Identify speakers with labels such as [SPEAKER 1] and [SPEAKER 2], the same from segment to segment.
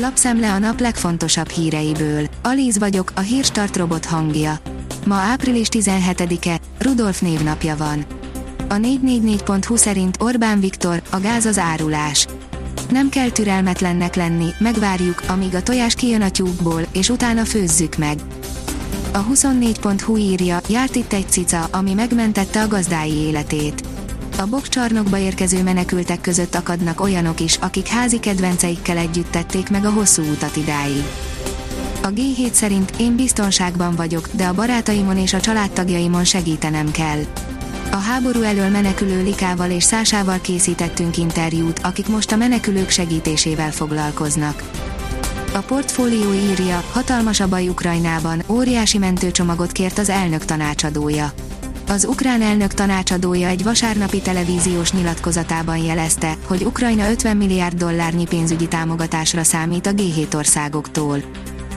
[SPEAKER 1] Lapszemle a nap legfontosabb híreiből. Alíz vagyok, a hírstart robot hangja. Ma április 17-e, Rudolf névnapja van. A 444.hu szerint Orbán Viktor, a gáz az árulás. Nem kell türelmetlennek lenni, megvárjuk, amíg a tojás kijön a tyúkból, és utána főzzük meg. A 24.hu írja, járt itt egy cica, ami megmentette a gazdái életét. A bokcsarnokba érkező menekültek között akadnak olyanok is, akik házi kedvenceikkel együtt tették meg a hosszú utat idáig. A G7 szerint én biztonságban vagyok, de a barátaimon és a családtagjaimon segítenem kell. A háború elől menekülő Likával és Szásával készítettünk interjút, akik most a menekülők segítésével foglalkoznak. A portfólió írja, hatalmas a baj Ukrajnában, óriási mentőcsomagot kért az elnök tanácsadója. Az ukrán elnök tanácsadója egy vasárnapi televíziós nyilatkozatában jelezte, hogy Ukrajna 50 milliárd dollárnyi pénzügyi támogatásra számít a G7 országoktól.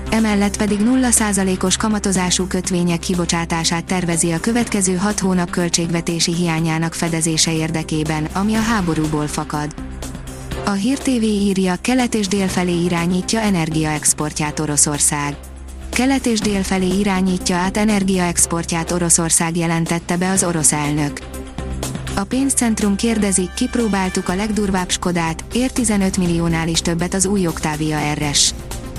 [SPEAKER 1] Emellett pedig 0%-os kamatozású kötvények kibocsátását tervezi a következő 6 hónap költségvetési hiányának fedezése érdekében, ami a háborúból fakad. A Hír TV írja, kelet és dél felé irányítja energiaexportját Oroszország kelet és dél felé irányítja át energiaexportját Oroszország jelentette be az orosz elnök. A pénzcentrum kérdezi, kipróbáltuk a legdurvább Skodát, ér 15 milliónál is többet az új Octavia RS.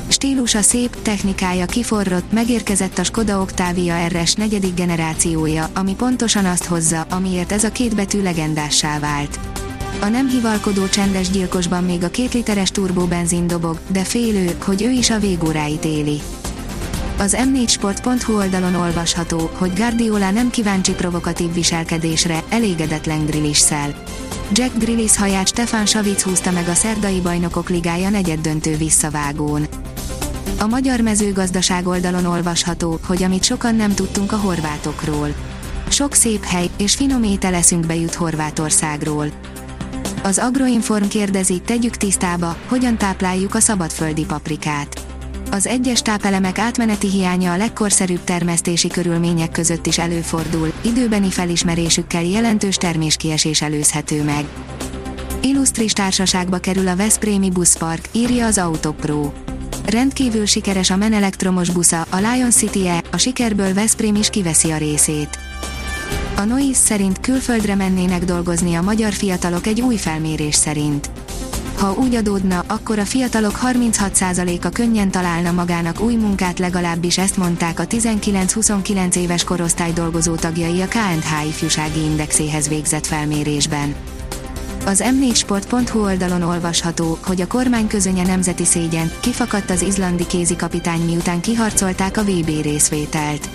[SPEAKER 1] Stílusa szép, technikája kiforrott, megérkezett a Skoda Octavia RS negyedik generációja, ami pontosan azt hozza, amiért ez a két betű legendássá vált. A nem hivalkodó csendes gyilkosban még a két literes turbóbenzin dobog, de félő, hogy ő is a végóráit éli. Az m4sport.hu oldalon olvasható, hogy Guardiola nem kíváncsi provokatív viselkedésre, elégedetlen Grillisszel. Jack Grillis haját Stefan Savic húzta meg a szerdai bajnokok ligája negyeddöntő visszavágón. A magyar mezőgazdaság oldalon olvasható, hogy amit sokan nem tudtunk a horvátokról. Sok szép hely és finom étel eszünkbe jut Horvátországról. Az Agroinform kérdezi, tegyük tisztába, hogyan tápláljuk a szabadföldi paprikát az egyes tápelemek átmeneti hiánya a legkorszerűbb termesztési körülmények között is előfordul, időbeni felismerésükkel jelentős terméskiesés előzhető meg. Illusztris társaságba kerül a Veszprémi buszpark, írja az Autopro. Rendkívül sikeres a Men elektromos busza, a Lion City E, a sikerből Veszprém is kiveszi a részét. A Noise szerint külföldre mennének dolgozni a magyar fiatalok egy új felmérés szerint ha úgy adódna, akkor a fiatalok 36%-a könnyen találna magának új munkát legalábbis ezt mondták a 19-29 éves korosztály dolgozó tagjai a KNH ifjúsági indexéhez végzett felmérésben. Az m4sport.hu oldalon olvasható, hogy a kormány közönye nemzeti szégyen, kifakadt az izlandi kézikapitány miután kiharcolták a VB részvételt.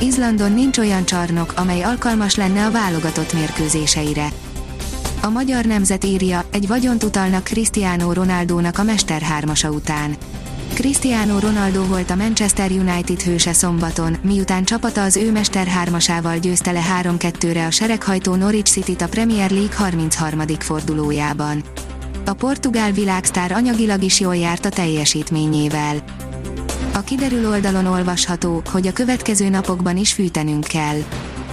[SPEAKER 1] Izlandon nincs olyan csarnok, amely alkalmas lenne a válogatott mérkőzéseire. A magyar nemzet írja, egy vagyont utalnak Cristiano Ronaldónak a Mester hármasa után. Cristiano Ronaldo volt a Manchester United hőse szombaton, miután csapata az ő Mester hármasával győzte le 3-2-re a sereghajtó Norwich City-t a Premier League 33. fordulójában. A portugál világsztár anyagilag is jól járt a teljesítményével. A kiderül oldalon olvasható, hogy a következő napokban is fűtenünk kell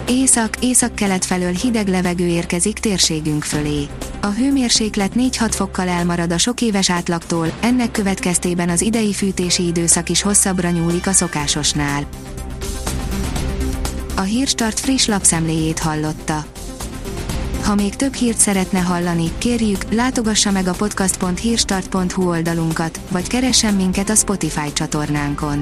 [SPEAKER 1] Észak, észak-kelet felől hideg levegő érkezik térségünk fölé. A hőmérséklet 4-6 fokkal elmarad a sok éves átlagtól, ennek következtében az idei fűtési időszak is hosszabbra nyúlik a szokásosnál. A Hírstart friss lapszemléjét hallotta. Ha még több hírt szeretne hallani, kérjük, látogassa meg a podcast.hírstart.hu oldalunkat, vagy keressen minket a Spotify csatornánkon